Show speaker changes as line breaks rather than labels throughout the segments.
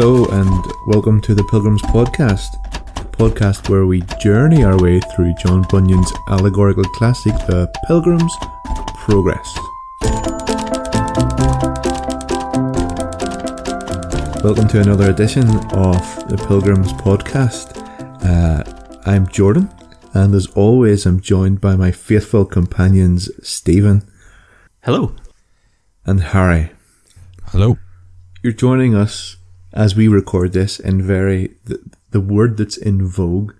Hello, and welcome to the Pilgrims Podcast, a podcast where we journey our way through John Bunyan's allegorical classic, The Pilgrim's Progress. Welcome to another edition of the Pilgrims Podcast. Uh, I'm Jordan, and as always, I'm joined by my faithful companions, Stephen
Hello.
and Harry.
Hello.
You're joining us as we record this in very the, the word that's in vogue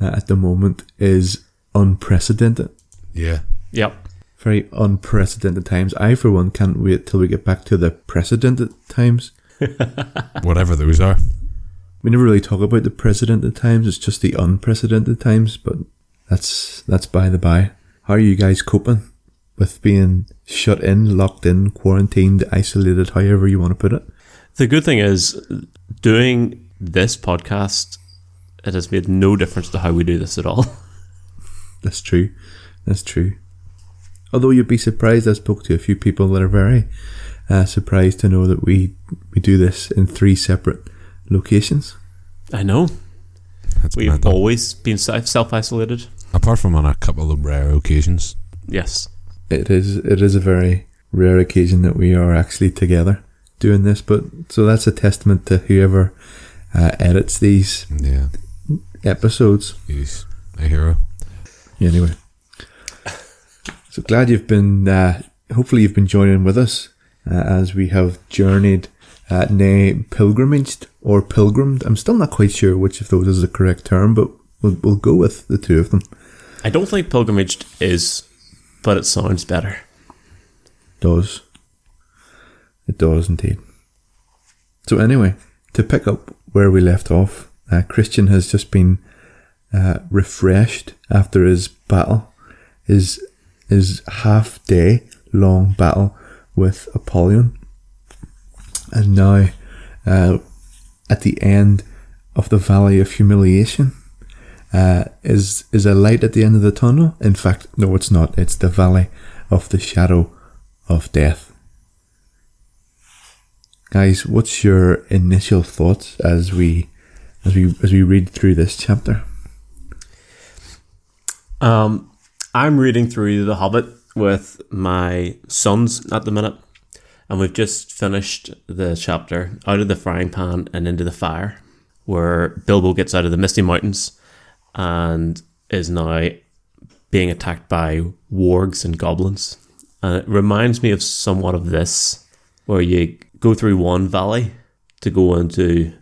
uh, at the moment is unprecedented.
Yeah.
Yep.
Very unprecedented times. I, for one, can't wait till we get back to the precedented times.
Whatever those are.
We never really talk about the precedented times. It's just the unprecedented times. But that's that's by the by. How are you guys coping with being shut in, locked in, quarantined, isolated, however you want to put it?
The good thing is, doing this podcast, it has made no difference to how we do this at all.
That's true. That's true. Although you'd be surprised, I spoke to a few people that are very uh, surprised to know that we we do this in three separate locations.
I know.
That's
We've
mental.
always been self isolated.
Apart from on a couple of rare occasions.
Yes.
It is it is a very rare occasion that we are actually together doing this, but so that's a testament to whoever uh, edits these
Yeah.
episodes.
He's a hero.
Anyway, so glad you've been. Uh, hopefully, you've been joining with us uh, as we have journeyed, uh, nay, pilgrimaged or pilgrimed. I'm still not quite sure which of those is the correct term, but we'll, we'll go with the two of them.
I don't think pilgrimaged is, but it sounds better.
Does it does indeed. So anyway, to pick up where we left off, uh, Christian has just been uh, refreshed after his battle, his his half day long battle with Apollyon, and now uh, at the end of the Valley of Humiliation. Uh, is is a light at the end of the tunnel? In fact, no, it's not. It's the Valley of the Shadow of Death. Guys, what's your initial thoughts as we as we as we read through this chapter?
Um, I'm reading through The Hobbit with my sons at the minute, and we've just finished the chapter out of the frying pan and into the fire, where Bilbo gets out of the Misty Mountains and is now being attacked by wargs and goblins. And it reminds me of somewhat of this, where you go through one valley to go into,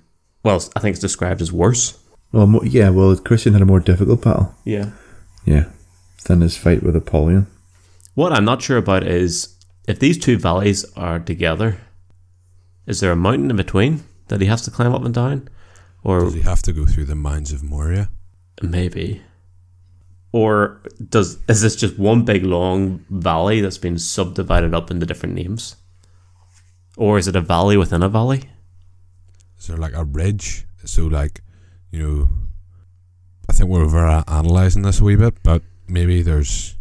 well, I think it's described as worse.
Well, mo- yeah, well, Christian had a more difficult battle.
Yeah.
Yeah, than his fight with Apollyon.
What I'm not sure about is if these two valleys are together, is there a mountain in between that he has to climb up and down? Or
Does he have to go through the mines of Moria?
maybe. Or does is this just one big long valley that's been subdivided up into different names? Or is it a valley within a valley?
Is there like a ridge? So like, you know, I think we're over analysing this a wee bit, but maybe there's,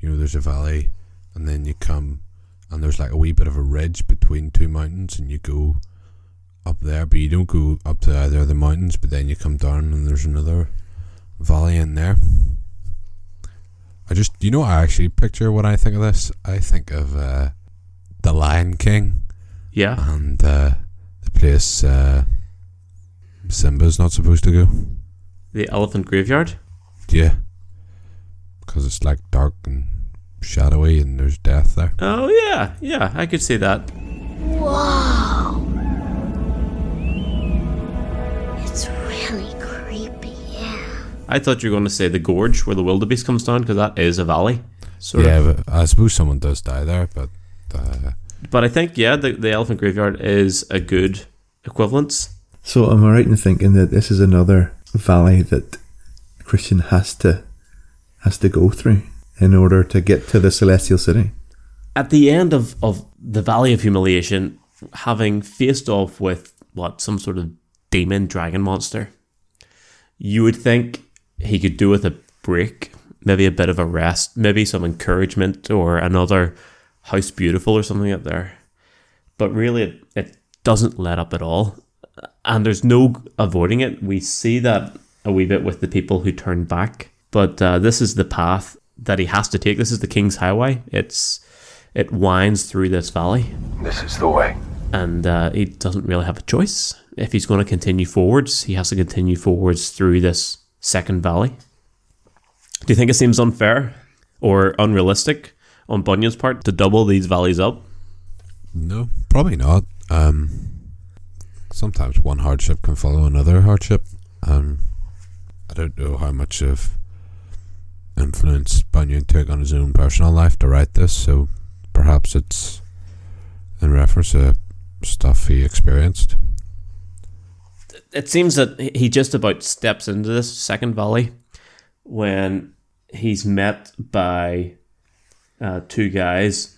you know, there's a valley, and then you come, and there's like a wee bit of a ridge between two mountains, and you go up there, but you don't go up to either of the mountains, but then you come down, and there's another valley in there. I just, you know, I actually picture what I think of this. I think of uh, the Lion King
Yeah.
and uh, the place uh, Simba's not supposed to go.
The elephant graveyard?
Yeah, because it's like dark and shadowy, and there's death there.
Oh yeah, yeah, I could see that.
Wow. It's really creepy, yeah.
I thought you were going to say the gorge where the wildebeest comes down because that is a valley. Sort
yeah,
of.
but I suppose someone does die there, but uh,
But I think yeah, the, the elephant graveyard is a good equivalence.
So, am I right in thinking that this is another valley that Christian has to has to go through in order to get to the celestial city?
At the end of, of the Valley of Humiliation, having faced off with what some sort of demon dragon monster, you would think he could do with a break, maybe a bit of a rest, maybe some encouragement or another House Beautiful or something up there. But really, it, it doesn't let up at all. and there's no avoiding it. We see that a wee bit with the people who turn back, but uh, this is the path that he has to take. This is the King's Highway. It's it winds through this valley,
This is the way.
and uh, he doesn't really have a choice. If he's going to continue forwards, he has to continue forwards through this second valley. Do you think it seems unfair or unrealistic on Bunyan's part to double these valleys up?
No, probably not. Um, sometimes one hardship can follow another hardship. Um, I don't know how much of influence Bunyan took on his own personal life to write this, so perhaps it's in reference to stuff he experienced.
it seems that he just about steps into this second valley when he's met by uh, two guys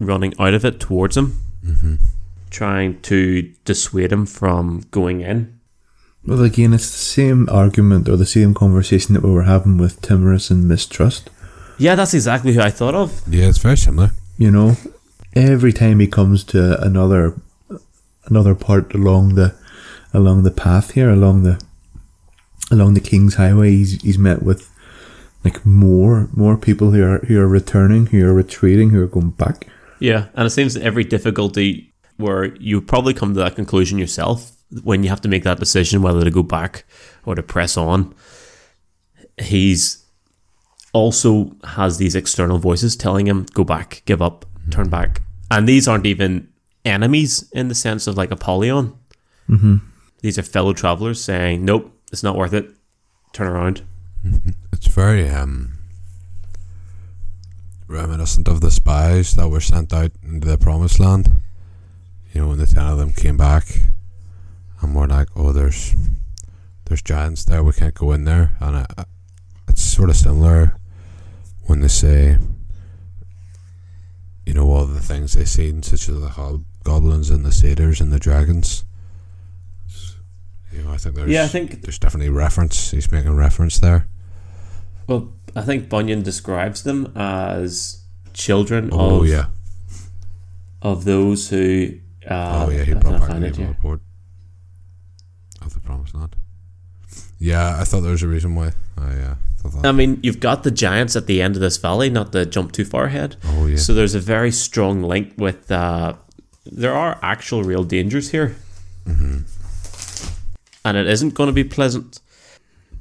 running out of it towards him, trying to dissuade him from going in.
Well, again, it's the same argument or the same conversation that we were having with timorous and mistrust.
Yeah, that's exactly who I thought of.
Yeah, it's very similar.
You know, every time he comes to another another part along the along the path here, along the along the King's Highway, he's he's met with like more more people who are who are returning, who are retreating, who are going back.
Yeah, and it seems that every difficulty where you probably come to that conclusion yourself when you have to make that decision whether to go back or to press on. He's also has these external voices telling him go back, give up, turn back, and these aren't even enemies in the sense of like Apollyon.
Mm-hmm.
These are fellow travelers saying, "Nope, it's not worth it. Turn around."
It's very um, reminiscent of the spies that were sent out into the promised land. You know, when the ten of them came back, and we're like, "Oh, there's there's giants there. We can't go in there." And I, I- it's sort of similar when they say, you know, all the things they've seen, such as the hobgoblins and the satyrs and the dragons. You know, I think there's
Yeah, I think
there's definitely reference. He's making reference there.
Well, I think Bunyan describes them as children
Oh
of
yeah.
of those who. Uh,
oh yeah, he brought back the
it
naval report of the promised land. Yeah, I thought there was a reason why. I uh, thought that.
I mean, you've got the giants at the end of this valley, not to jump too far ahead.
oh yeah.
So there's a very strong link with. Uh, there are actual real dangers here,
hmm
and it isn't going to be pleasant.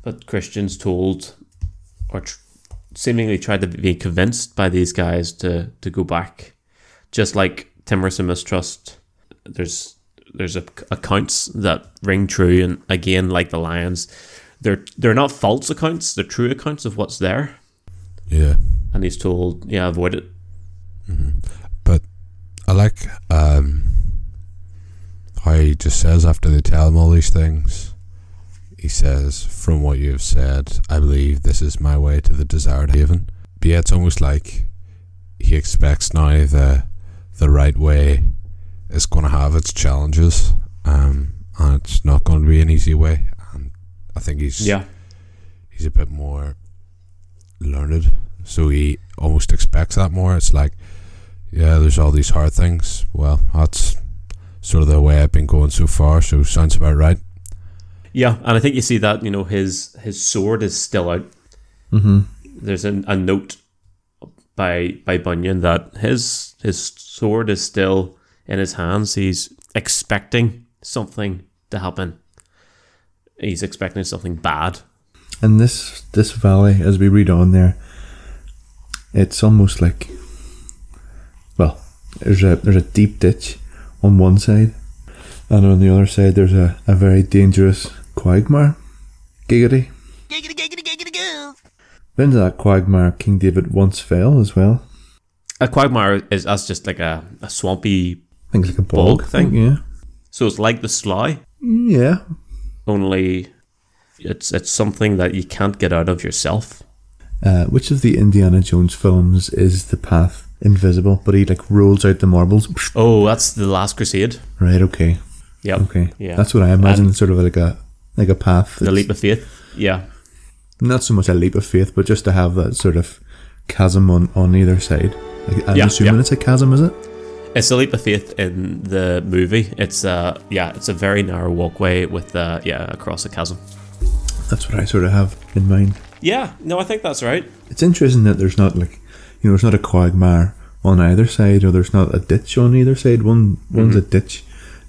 But Christians told, or tr- seemingly tried to be convinced by these guys to to go back, just like timorous and mistrust. There's there's a, accounts that ring true, and again, like the lions, they're they're not false accounts; they're true accounts of what's there.
Yeah.
And he's told, yeah, avoid it.
But I like um, how he just says after they tell him all these things, he says, From what you have said, I believe this is my way to the desired haven. But yeah, it's almost like he expects now the the right way is going to have its challenges, um, and it's not going to be an easy way. And I think he's
Yeah.
he's a bit more learned, so he almost expects that more. It's like, yeah, there's all these hard things. Well, that's sort of the way I've been going so far, so sounds about right.
Yeah, and I think you see that you know his his sword is still out.
Mm-hmm.
There's a, a note by by Bunyan that his his sword is still in his hands. He's expecting something to happen. He's expecting something bad.
And this this valley, as we read on there, it's almost like well, there's a there's a deep ditch on one side, and on the other side there's a, a very dangerous quagmire. Giggity. Giggity, giggity, giggity, But into that quagmire King David once fell as well.
A quagmire is that's just like a, a swampy.
I think it's like a bog,
Bog thing?
Yeah.
So it's like the slough,
Yeah.
only it's it's something that you can't get out of yourself.
Uh, which of the Indiana Jones films is the path invisible, but he like rolls out the marbles?
Oh, that's the Last Crusade.
Right, okay.
Yep.
Okay.
Yeah.
That's what I imagine, sort of like a like a path.
the leap of faith. Yeah.
not so much a leap of faith, but just to have that sort of chasm on, on either side. Like, I'm
Yeah,
assuming
yeah.
it's a chasm, is it?
It's a leap of faith in the movie. It's uh yeah, it's a very narrow walkway with uh yeah across a chasm.
That's what I sort of have in mind.
Yeah, no, I think that's right.
It's interesting that there's not like, you know, there's not a quagmire on either side, or there's not a ditch on either side. One one's a ditch,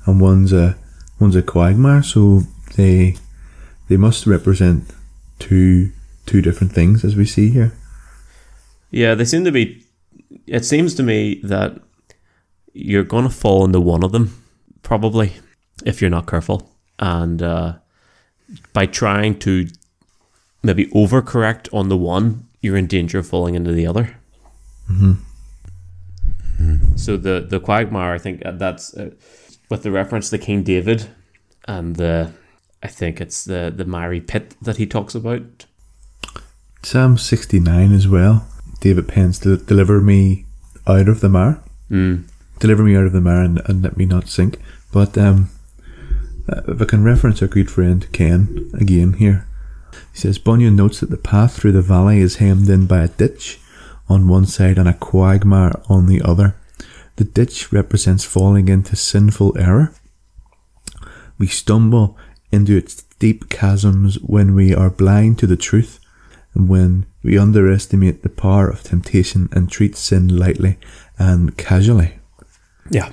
and one's a one's a quagmire. So they they must represent two two different things as we see here.
Yeah, they seem to be. It seems to me that you're going to fall into one of them, probably, if you're not careful. And uh, by trying to maybe overcorrect on the one, you're in danger of falling into the other. So the the quagmire, I think uh, that's uh, with the reference to King David, and the I think it's the the miry pit that he talks about.
Psalm sixty nine as well. David pens deliver me out of the mire.
Mm.
deliver me out of the mire and, and let me not sink. But um, uh, if I can reference our good friend Ken again here, he says Bunyan notes that the path through the valley is hemmed in by a ditch on one side and a quagmire on the other. The ditch represents falling into sinful error. We stumble into its deep chasms when we are blind to the truth and when we underestimate the power of temptation and treat sin lightly and casually.
Yeah.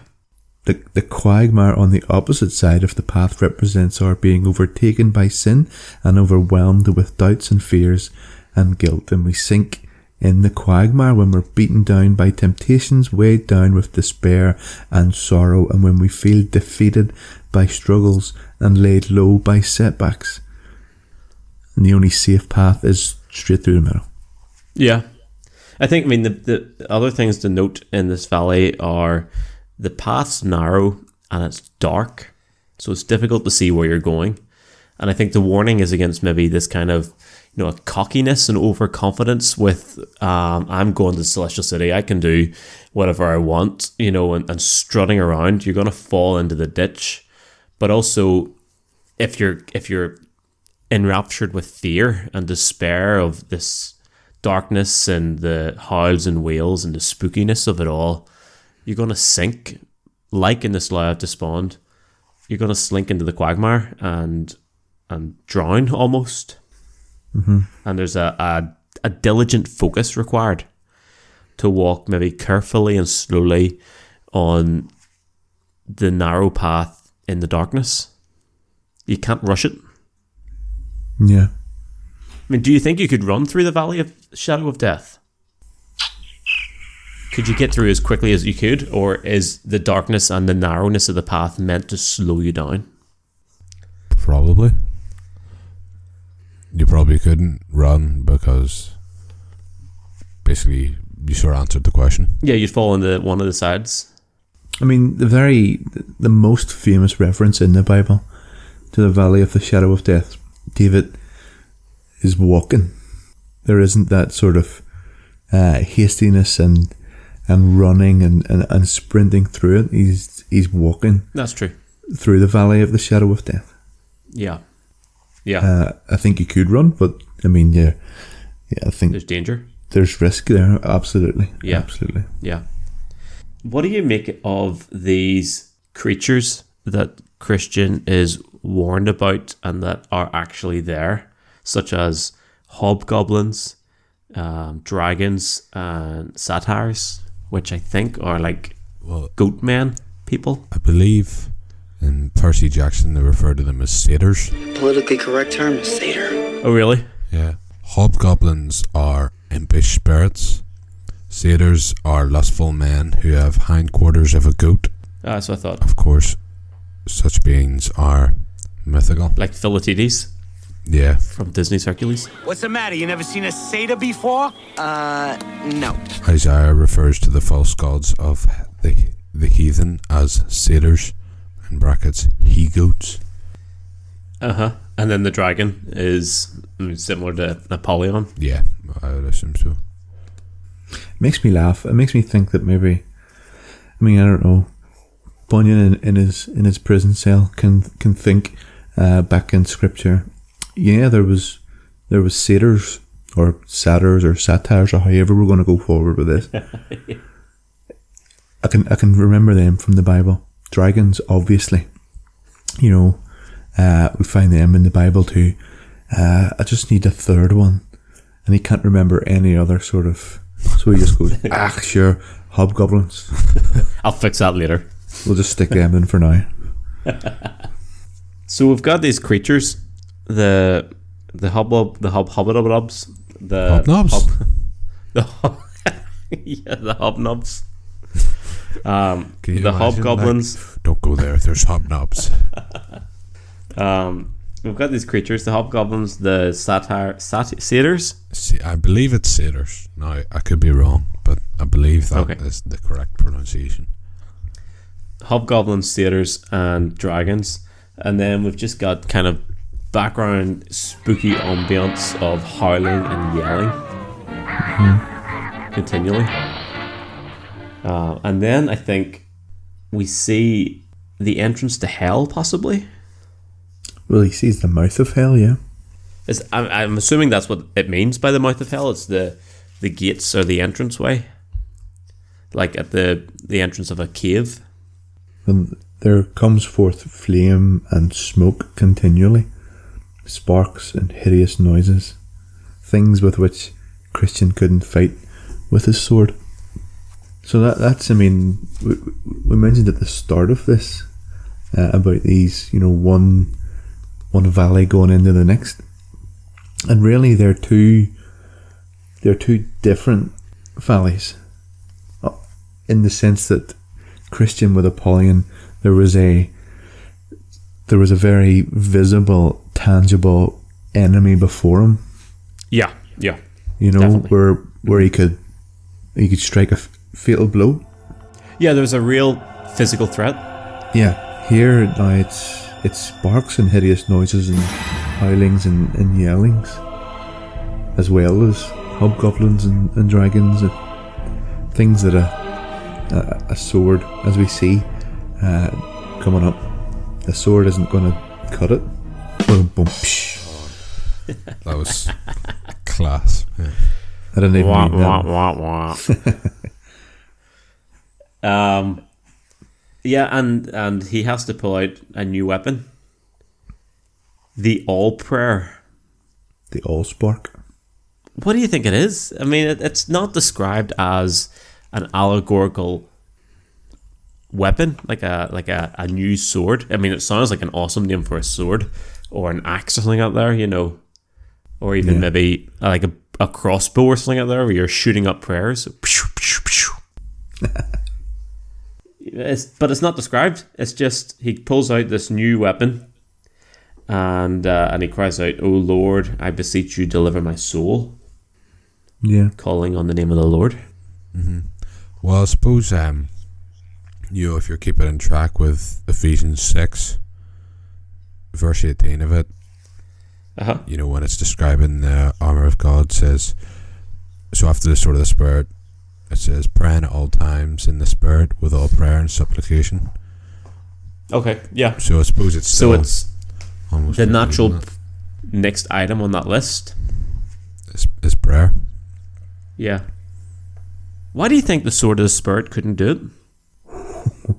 The, the quagmire on the opposite side of the path represents our being overtaken by sin and overwhelmed with doubts and fears and guilt, and we sink in the quagmire when we're beaten down by temptations, weighed down with despair and sorrow, and when we feel defeated by struggles and laid low by setbacks. And the only safe path is straight through the middle.
Yeah. I think, I mean, the, the other things to note in this valley are the path's narrow and it's dark, so it's difficult to see where you're going. And I think the warning is against maybe this kind of, you know, a cockiness and overconfidence with, um, I'm going to Celestial City, I can do whatever I want, you know, and, and strutting around. You're going to fall into the ditch. But also, if you're, if you're enraptured with fear and despair of this darkness and the howls and wails and the spookiness of it all, you're going to sink, like in the Slough of Despond. You're going to slink into the quagmire and and drown almost. Mm-hmm. And there's a, a a diligent focus required to walk maybe carefully and slowly on the narrow path in the darkness. You can't rush it.
Yeah.
I mean, do you think you could run through the valley of shadow of death? Could you get through as quickly as you could, or is the darkness and the narrowness of the path meant to slow you down?
Probably. You probably couldn't run because basically you sort of answered the question.
Yeah, you'd fall into one of the sides.
I mean, the very the most famous reference in the Bible to the valley of the shadow of death, David is walking. There isn't that sort of uh, hastiness and and running and, and, and sprinting through it. He's he's walking
That's true.
through the valley of the shadow of death.
Yeah. Yeah.
Uh, I think you could run, but I mean, yeah, yeah. I think
There's danger.
there's risk there. Absolutely,
Yeah.
absolutely.
Yeah. What do you make of these creatures that Christian is warned about and that are actually there, such as hobgoblins, um, dragons, and satyrs, which I think are like
Well,
goat men people?
I believe in Percy Jackson they refer to them as satyrs.
Politically correct term is satyr.
Oh, really?
Yeah. Hobgoblins are impish spirits. Satyrs are lustful men who have hindquarters of a goat.
Ah, That's what I thought.
Of course, such beings are mythical.
Like Philoctetes
Yeah.
from Disney's Hercules.
What's the matter? You never seen a satyr before?
Uh, no.
Isaiah refers to the false gods of the, the heathen as satyrs, in brackets, he goats.
Uh huh. And then the dragon is similar to Apollyon.
Yeah, I would assume so.
Makes me laugh. It makes me think that maybe, I mean, I don't know. Bunyan in, in his in his prison cell can can think uh, back in scripture. Yeah, there was there was satyrs or satyrs or satires or however we're going to go forward with this. I can I can remember them from the Bible. Dragons, obviously. You know, uh, we find them in the Bible too. Uh, I just need a third one, and he can't remember any other sort of. So he just goes, ah, sure, hobgoblins.
I'll fix that later.
We'll just stick them in for now.
So we've got these creatures, the the hoblob, the hob hobbitobs, the
Hobnobs?
hob- the hob, yeah, the hobnobs. Um,
Can you
the hobgoblins.
like, don't go there. There's hobnobs.
Um, we've got these creatures, the hobgoblins, the satyr, sat- satyrs.
See, I believe it's satyrs. Now I could be wrong, but I believe that is
Okay.
the correct pronunciation.
hobgoblins, satyrs, and dragons. And then we've just got kind of background spooky ambience of howling and yelling continually. Uh, and then I think we see the entrance to hell, possibly.
Well, he sees the mouth of hell, yeah.
Is I'm, I'm assuming that's what it means by the mouth of hell. It's the the gates or the entranceway, like at the the entrance of a cave.
And there comes forth flame and smoke continually, sparks and hideous noises, things with which Christian couldn't fight with his sword. So that that's I mean we, we mentioned at the start of this uh, about these you know one one valley going into the next, and really they're two they're two different valleys, uh, in the sense that Christian with Apollyon there was a there was a very visible, tangible enemy before him.
Yeah, yeah.
You know,
Definitely.
where where he could he could strike a f- fatal blow.
Yeah, there was a real physical threat.
Yeah, here now it's it's sparks and hideous noises and howlings and, and yellings, as well as hobgoblins and, and dragons and things that a, a a sword, as we see, uh, coming up, a sword isn't going to cut it. Boom, boom, psh.
That was class. Yeah.
I didn't even
Wah,
mean
wah, wah, wah. um, yeah, and and he has to pull out a new weapon, the All Prayer.
The all spark.
What do you think it is? I mean, it, it's not described as an allegorical weapon, like a like a, a new sword. I mean, it sounds like an awesome name for a sword or an axe or something out there, you know, or even
Yeah.
maybe like a, a crossbow or something out there where you're shooting up prayers. it's, but it's not described. It's just he pulls out this new weapon. And uh, and he cries out, "O Lord, I beseech you, deliver my soul."
Yeah.
calling on the name of the Lord.
Well, I suppose um, you know if you're keeping in track with Ephesians six, verse eighteen of it,
Uh-huh.
you know when it's describing the armor of God, says so after the sword of the spirit, it says praying at all times in the spirit with all prayer and supplication.
Okay, yeah.
So I suppose it's
So it's
almost
the natural next item on that list.
is, is prayer.
Yeah. Why do you think the sword of the spirit couldn't do it?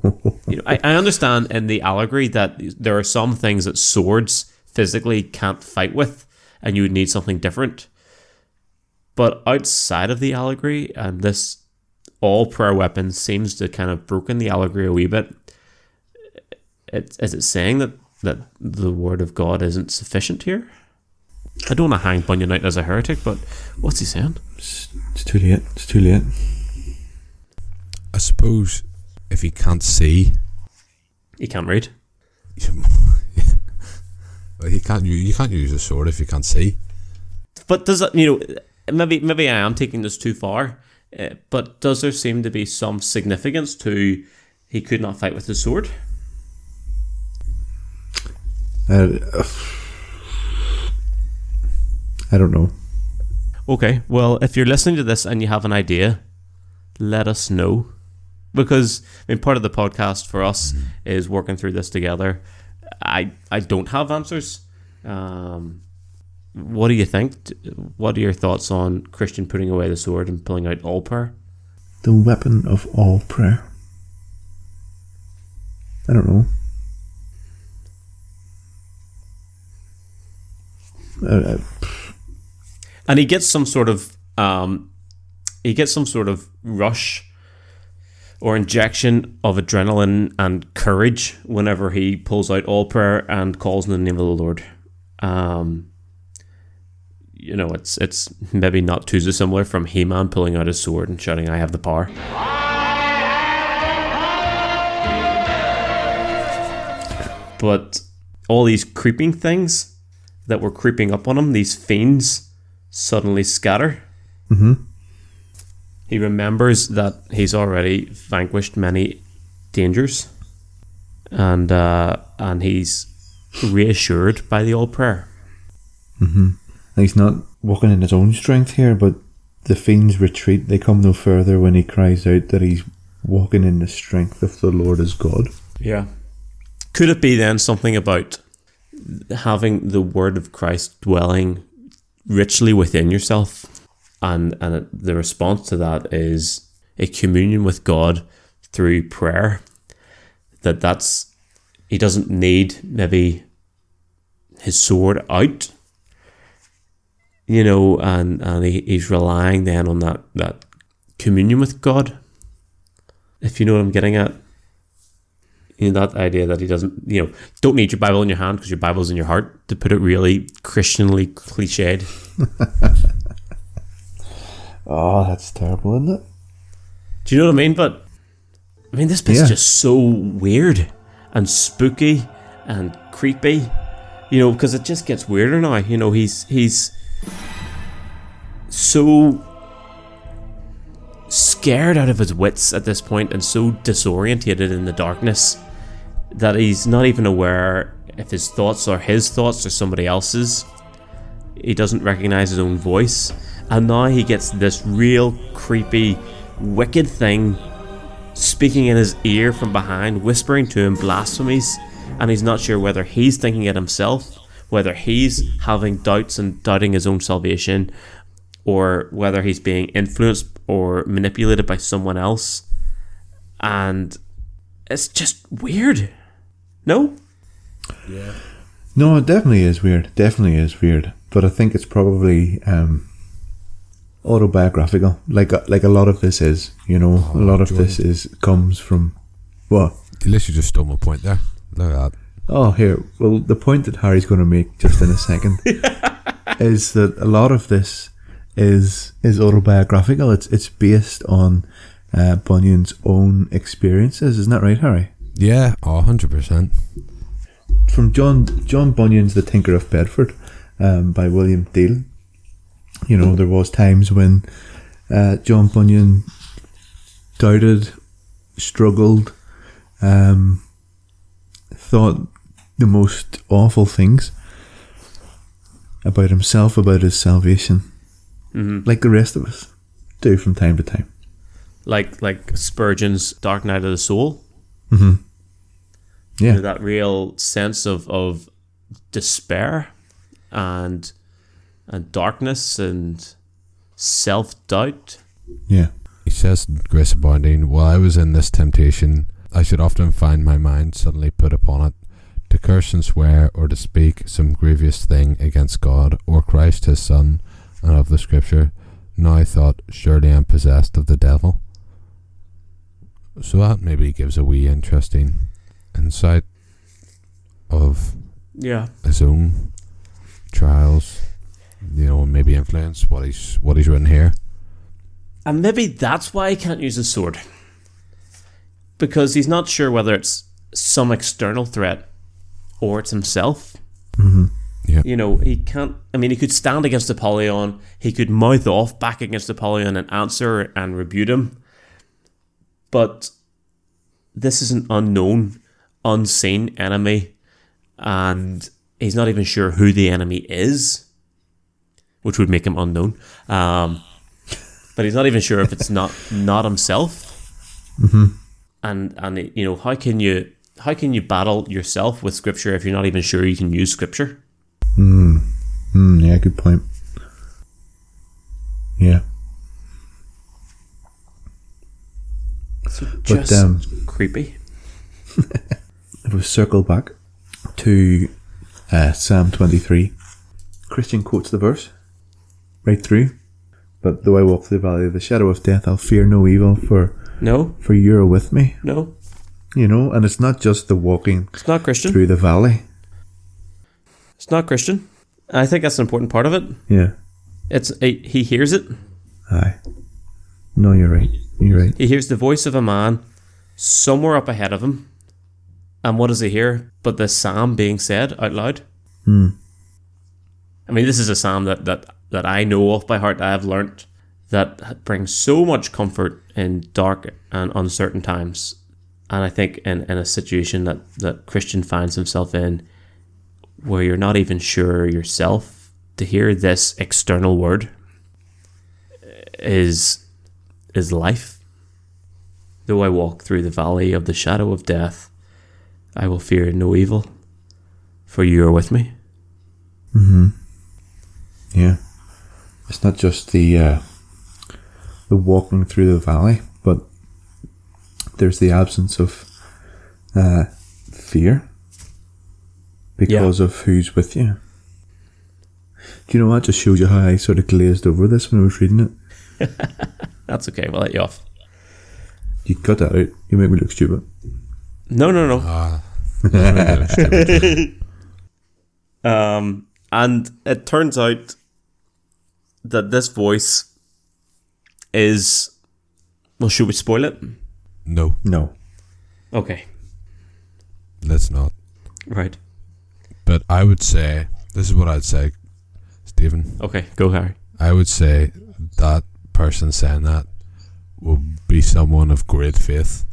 you know, I, I understand in the allegory that there are some things that swords physically can't fight with, and you would need something different. But outside of the allegory, and this all prayer weapons seems to kind of broken the allegory a wee bit. It, is it saying that that the word of God isn't sufficient here? I don't want to hang Bunyan out as a heretic, but what's he saying?
It's, it's too late. It's too late.
I suppose if you can't see,
He can't read.
well, you can't you, you can't use a sword if you can't see.
But does that, you know, maybe maybe I am taking this too far, uh, but does there seem to be some significance to he could not fight with his sword?
Uh, I don't know.
Okay, well, if you're listening to this and you have an idea, let us know. Because I mean, part of the podcast for us is working through this together. I I don't have answers. Um, what do you think? What are your thoughts on Christian putting away the sword and pulling out all prayer?
The weapon of all prayer. I don't know. Uh, uh,
and he gets some sort of um, he gets some sort of rush or injection of adrenaline and courage whenever he pulls out all prayer and calls in the name of the Lord. Um, you know, it's it's maybe not too dissimilar from He-Man pulling out his sword and shouting, "I have the power." But all these creeping things that were creeping up on him, these fiends, suddenly scatter.
Mm-hmm.
He remembers that he's already vanquished many dangers, and uh, and he's reassured by the all prayer.
And he's not walking in his own strength here, but the fiends retreat. They come no further when he cries out that he's walking in the strength of the Lord as God.
Yeah. Could it be then something about having the word of Christ dwelling richly within yourself, and and the response to that is a communion with God through prayer. That that's he doesn't need maybe his sword out, you know, and and he, he's relying then on that that communion with God. If you know what I'm getting at you know, that idea that he doesn't, you know, don't need your Bible in your hand because your Bible's in your heart, to put it really Christianly cliched.
Oh, that's terrible, isn't it?
Do you know what I mean? But, I mean, this bit's
Yeah.
just so weird and spooky and creepy, you know, because it just gets weirder now. You know, he's, he's so scared out of his wits at this point and so disorientated in the darkness that he's not even aware if his thoughts are his thoughts or somebody else's. He doesn't recognize his own voice. And now he gets this real creepy, wicked thing speaking in his ear from behind, whispering to him blasphemies. And he's not sure whether he's thinking it himself, whether he's having doubts and doubting his own salvation, or whether he's being influenced or manipulated by someone else. And it's just weird. No? Yeah.
No, it definitely is weird. Definitely is weird. But I think it's probably um, autobiographical. Like a- like a lot of this is. You know, a lot of this is comes from what?
At least you just stole my point there. Look at that.
Oh, here. Well, the point that Harry's going to make just in a second is that a lot of this is is autobiographical. It's it's based on uh, Bunyan's own experiences. Isn't that right, Harry?
Yeah, oh, 100%.
From John John Bunyan's The Tinker of Bedford um, by William Deal. You know, there was times when uh, John Bunyan doubted, struggled, um, thought the most awful things about himself, about his salvation,
Mm-hmm.
like the rest of us do from time to time.
Like like Spurgeon's Dark Night of the Soul. Mm-hmm.
Yeah,
You know, that real sense of, of despair and and darkness and self doubt.
yeah,
He says, in Grace Abounding, while I was in this temptation, I should often find my mind suddenly put upon it to curse and swear or to speak some grievous thing against God or Christ his Son and of the Scripture. Now I thought, surely I'm possessed of the devil. So that maybe gives a wee interesting insight of
Yeah.
his own trials, you know, maybe influence what he's what he's written here.
And maybe that's why he can't use his sword. Because he's not sure whether it's some external threat or it's himself. Mm-hmm.
Yeah.
You know, he can't. I mean, he could stand against Apollyon, he could mouth off back against Apollyon and answer and rebuke him. But this is an unknown, unseen enemy, and he's not even sure who the enemy is, which would make him unknown. Um, but he's not even sure if it's not not himself. Mm-hmm. And and you know how can you how can you battle yourself with scripture if you're not even sure you can use scripture?
Mm, yeah, good point. Yeah,
So
But,
just
um,
creepy.
if we circle back to uh, Psalm 23, Christian quotes the verse right through. But though I walk through the valley of the shadow of death, I'll fear no evil, for
No,
for you're with me.
no,
You know, and it's not just the walking
it's not Christian.
through the valley.
It's not Christian. I think that's an important part of it.
Yeah.
It's a, he hears it.
Aye. No, you're right. You're right.
He hears the voice of a man somewhere up ahead of him. And what does he hear? But the psalm being said out loud.
Hmm.
I mean, this is a psalm that, that, that I know off by heart. I have learnt that brings so much comfort in dark and uncertain times. And I think in, in a situation that, that Christian finds himself in, where you're not even sure yourself, to hear this external word is is life. Though I walk through the valley of the shadow of death, I will fear no evil, for you are with me.
Yeah. It's not just the uh, the walking through the valley, but there's the absence of uh, fear because of who's with you. Do you know what? Just shows you how I sort of glazed over this when I was reading it.
That's okay, we'll let you off.
You cut that out. You make me look stupid.
No, no, no.
Ah, that's a bit stupid.
Um, and it turns out that this voice is. Well, should we spoil it?
no,
No.
Okay,
let's not.
right.
But I would say this is what I'd say, Stephen.
Okay, go, Harry.
I would say that person saying that will be someone of great faith.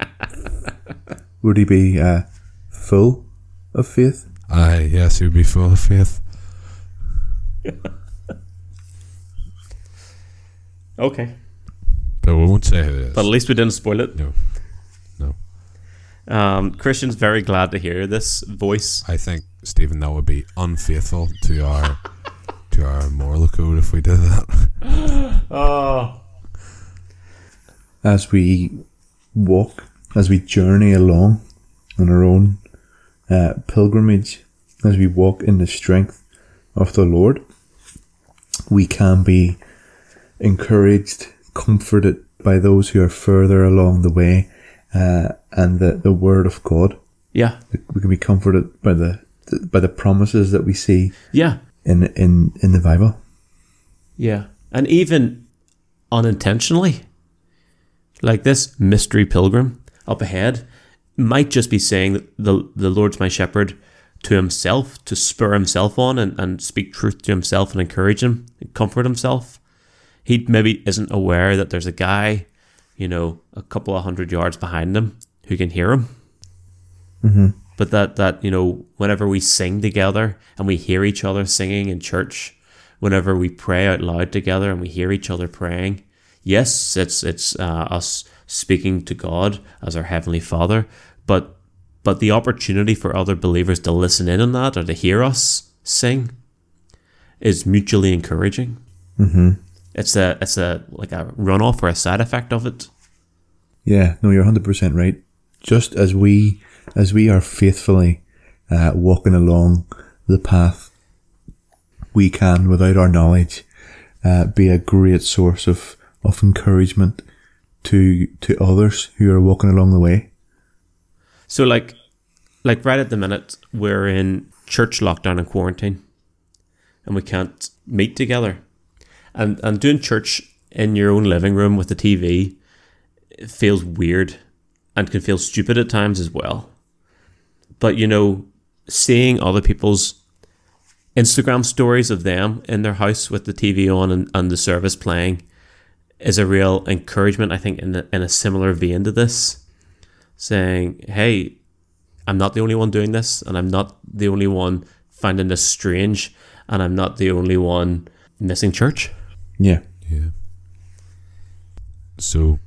Would he be uh, full of faith?
Aye, yes, he would be full of faith.
Okay.
But we won't say who it is.
But at least we didn't spoil it.
no, no.
Um, Christian's very glad to hear this voice.
I think Stephen, that would be unfaithful to our to our moral code if we did that.
Oh.
As we walk, as we journey along on our own uh, pilgrimage, as we walk in the strength of the Lord, we can be encouraged, comforted by those who are further along the way, uh, and the, the Word of God.
Yeah.
We can be comforted by the by the promises that we see
Yeah.
in in in the Bible.
Yeah. And even unintentionally, like this mystery pilgrim up ahead might just be saying that the, the Lord's my shepherd to himself, to spur himself on and, and speak truth to himself and encourage him and comfort himself. He maybe isn't aware that there's a guy, you know, a couple of hundred yards behind them who can hear him. But that, that, you know, whenever we sing together and we hear each other singing in church, whenever we pray out loud together and we hear each other praying, yes, it's it's uh, us speaking to God as our heavenly Father, but but the opportunity for other believers to listen in on that or to hear us sing is mutually encouraging. Mm-hmm. It's a it's a like a runoff or a side effect of it.
Yeah, no, you're hundred percent right. Just as we as we are faithfully uh, walking along the path, we can, without our knowledge, uh, be a great source of of encouragement to to others who are walking along the way.
So like like right at the minute we're in church lockdown and quarantine and we can't meet together. And and doing church in your own living room with the TV it feels weird and can feel stupid at times as well. But you know, seeing other people's Instagram stories of them in their house with the TV on and, and the service playing is a real encouragement, I think, in, a, in a similar vein to this saying, "Hey, I'm not the only one doing this, and I'm not the only one finding this strange, and I'm not the only one missing church."
Yeah,
Yeah. So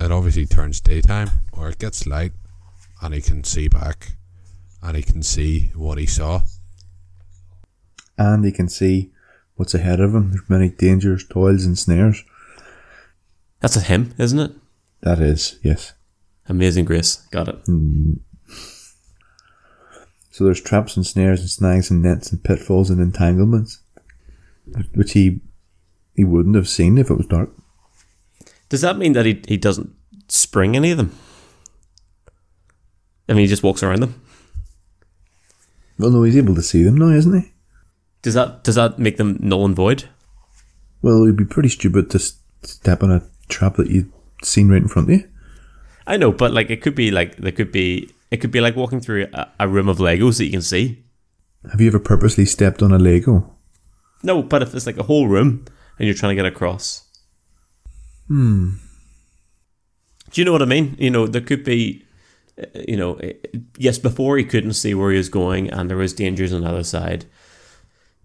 it obviously turns daytime or it gets light and he can see back and he can see what he saw.
and he can see what's ahead of him. There's many dangers, toils, and snares.
That's a hymn, isn't it?
That is, yes.
Amazing Grace, got it. Hmm.
So there's traps and snares and snags and nets and pitfalls and entanglements, which he he wouldn't have seen if it was dark.
Does that mean that he, he doesn't spring any of them? I mean, he just walks around them.
Well, no, he's able to see them now, isn't he?
Does that does that make them null and void?
Well, it'd be pretty stupid to step on a trap that you'd seen right in front of you.
I know, but like it could be like there could be it could be like walking through a, a room of Legos that you can see.
Have you ever purposely stepped on a Lego?
No, but if it's like a whole room and you're trying to get across. Hmm. Do you know what I mean? You know, there could be, uh, you know, uh, yes, before he couldn't see where he was going and there was dangers on the other side.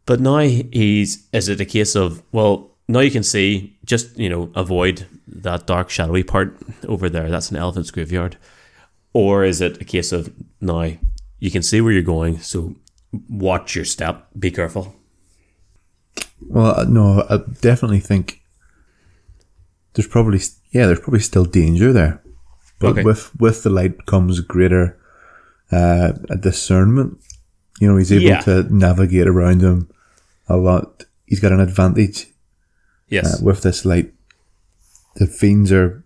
But now he's, is it a case of, well, now you can see, just, you know, avoid that dark, shadowy part over there. That's an elephant's graveyard. Or is it a case of, now you can see where you're going, so watch your step, be careful.
Well, no, I definitely think there's probably yeah, there's probably still danger there, but
Okay.
with with the light comes greater uh, discernment. You know, he's able
Yeah.
to navigate around them a lot. He's got an advantage
Yes.
uh, with this light. The fiends are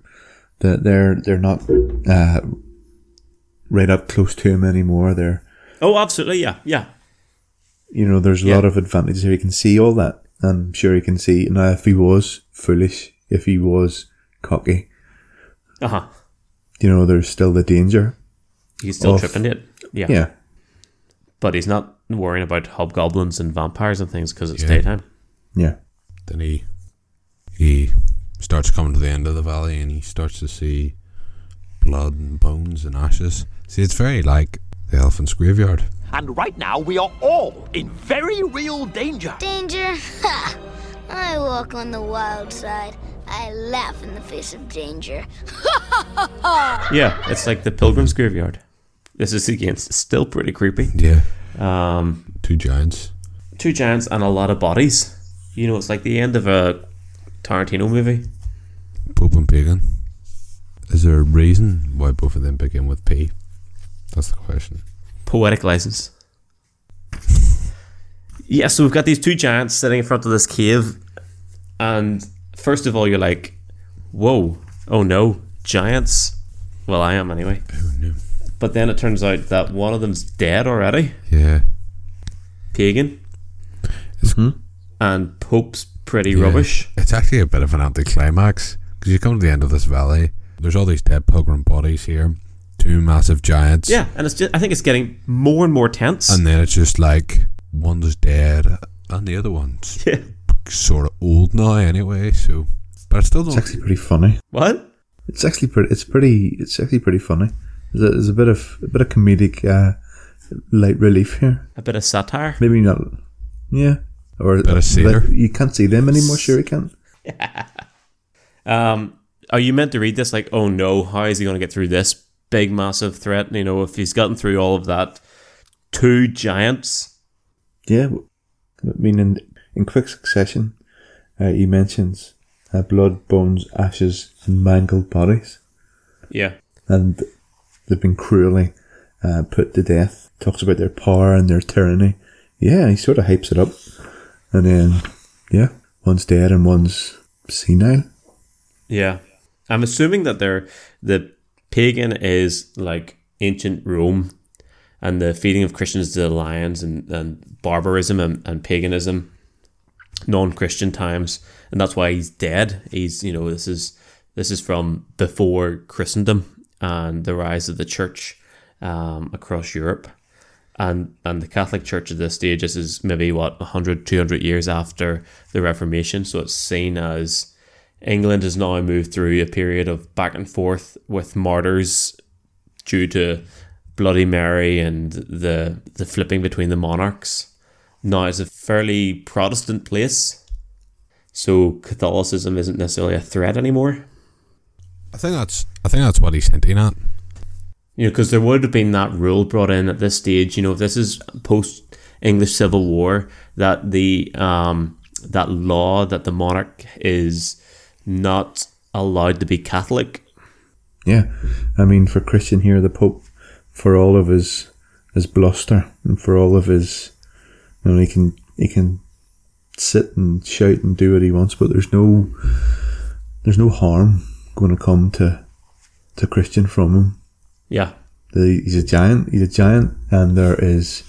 that they're they're not uh, right up close to him anymore. They're
Oh, absolutely. Yeah, yeah.
you know, there's a
Yeah.
lot of advantages here. He can see all that. I'm sure he can see. Now, if he was foolish, if he was cocky,
Uh huh.
you know, there's still the danger.
He's still
Of-
tripping it. Yeah.
Yeah.
But he's not worrying about hobgoblins and vampires and things because it's
Yeah.
daytime.
Yeah.
Then he he starts coming to the end of the valley and he starts to see blood and bones and ashes. See, it's very like the elephant's graveyard.
And right now, we are all in very real danger.
Danger? Ha! I walk on the wild side. I laugh in the face of danger.
Yeah, it's like the pilgrim's graveyard. This is again s- still pretty creepy.
Yeah,
Um,
two giants.
two giants and a lot of bodies. You know, it's like the end of a Tarantino movie.
Pope and pagan. Is there a reason why both of them begin with P? That's the question.
Poetic license. yeah, so we've got these two giants sitting in front of this cave, and first of all, you're like, "Whoa, oh no, giants." Well, I am anyway.
Oh no.
But then it turns out that one of them's dead already,
Yeah.
pagan, hmm and Pope's pretty
yeah.
rubbish.
It's actually a bit of an anticlimax because you come to the end of this valley. There's all these dead pilgrim bodies here, two massive giants.
Yeah, and it's just I think it's getting more and more tense.
And then it's just like one's dead and the other one's
yeah.
Sort of old now anyway. So, but I still
It's
don't.
actually pretty funny.
What?
It's actually pretty. It's pretty. It's actually pretty funny. There's a, there's a bit of a bit of comedic uh, light relief here.
A bit of satire.
Maybe not. Yeah. Or a
Bit of satyr.
like, you can't see them anymore. Sure, you can. yeah.
Um, are you meant to read this like, oh no, how is he going to get through this big, massive threat? You know, if he's gotten through all of that, two giants.
Yeah. I mean, in in quick succession, uh, he mentions uh, blood, bones, ashes, and mangled bodies.
Yeah.
and they've been cruelly uh, put to death. Talks about their power and their tyranny. Yeah, he sort of hypes it up, and then yeah, one's dead and one's senile.
Yeah. I'm assuming that they're the pagan is like ancient Rome and the feeding of Christians to the lions and, and barbarism and, and paganism, non Christian times. And that's why he's dead. He's you know, this is this is from before Christendom and the rise of the church um, across Europe. And and the Catholic Church at this stage, this is maybe what 100, 200 years after the Reformation. So it's seen as England has now moved through a period of back and forth with martyrs due to Bloody Mary and the the flipping between the monarchs. Now it's a fairly Protestant place, so Catholicism isn't necessarily a threat anymore.
I think that's. I think that's what he's hinting at.
You know, because there would have been that rule brought in at this stage. You know, if this is post English Civil War, that the um, that law that the monarch is not allowed to be Catholic.
Yeah, I mean for Christian here, the Pope, for all of his his bluster and for all of his, you know, he can he can sit and shout and do what he wants, but there's no there's no harm going to come to to Christian from him.
Yeah.
The, he's a giant. He's a giant, and there is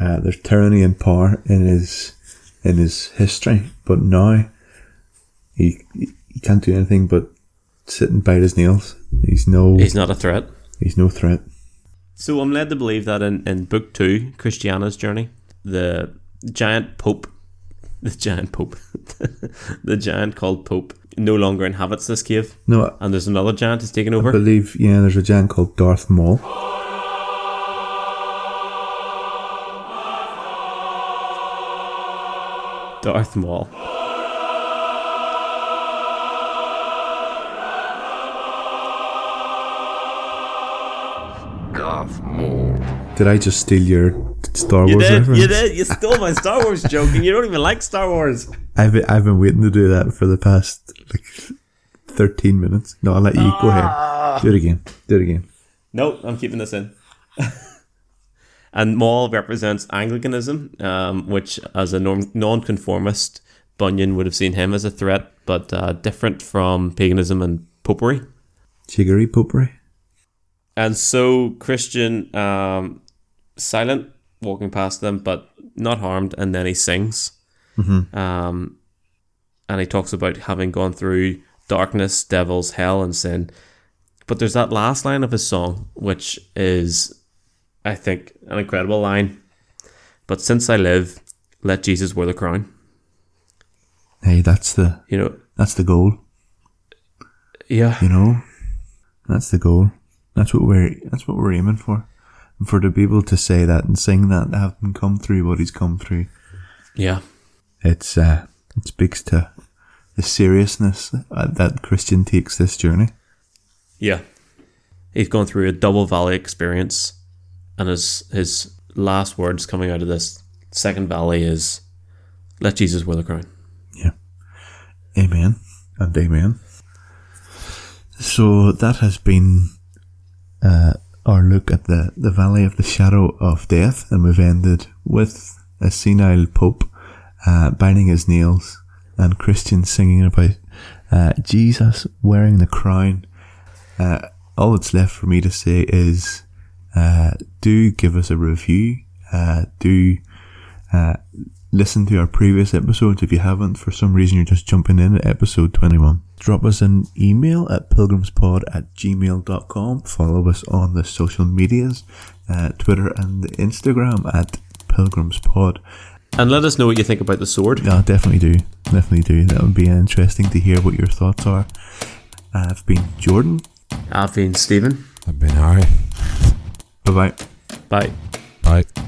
uh, there's tyranny and power in his in his history. But now he he can't do anything but sit and bite his nails. He's no
He's not a threat.
he's no threat.
So I'm led to believe that in, in book two, Christiana's journey, the giant pope, the giant pope, the giant called Pope, no longer inhabits this cave,
No,
and there's another giant who's taken over.
I believe yeah. There's a giant called Darth Maul.
Darth Maul.
Did I just steal your Star
You
Wars
did,
reference?
you did, you stole my Star Wars joke, and you don't even like Star Wars.
I've been, I've been waiting to do that for the past like thirteen minutes. No, I'll let you go
Ah.
ahead. Do it again. Do it again.
Nope, I'm keeping this in. and Maul represents Anglicanism, um, which, as a norm- non-conformist, Bunyan would have seen him as a threat, but uh, different from paganism and popery.
Jiggery popery.
And so Christian, um, silent, walking past them, but not harmed, and then he sings. Um, and he talks about having gone through darkness, devils, hell, and sin. But there's that last line of his song, which is, I think, an incredible line. But since I live, let Jesus wear the crown.
Hey, that's the
You know,
that's the goal.
yeah,
You know, that's the goal. That's what we're that's what we're aiming for. And for the people to say that and sing that, having come through what he's come through,
yeah,
it's uh, it speaks to the seriousness that Christian takes this journey.
yeah. He's gone through a double valley experience, and his his last words coming out of this second valley is, "Let Jesus wear the crown." Yeah.
Amen and amen. So that has been uh, our look at the, the valley of the shadow of death, and we've ended with a senile pope uh, biting his nails and Christians singing about uh, Jesus wearing the crown. Uh, all that's left for me to say is uh, do give us a review. Uh, do uh, listen to our previous episodes if you haven't. For some reason, you're just jumping in at episode 21. Drop us an email at pilgrimspod at gmail.com. Follow us on the social medias, uh, Twitter and Instagram at pilgrimspod.
And let us know what you think about the sword.
Yeah, definitely do. Definitely do. That would be interesting to hear what your thoughts are. I've been Jordan.
I've been Stephen.
I've been Harry.
Bye bye.
Bye.
Bye.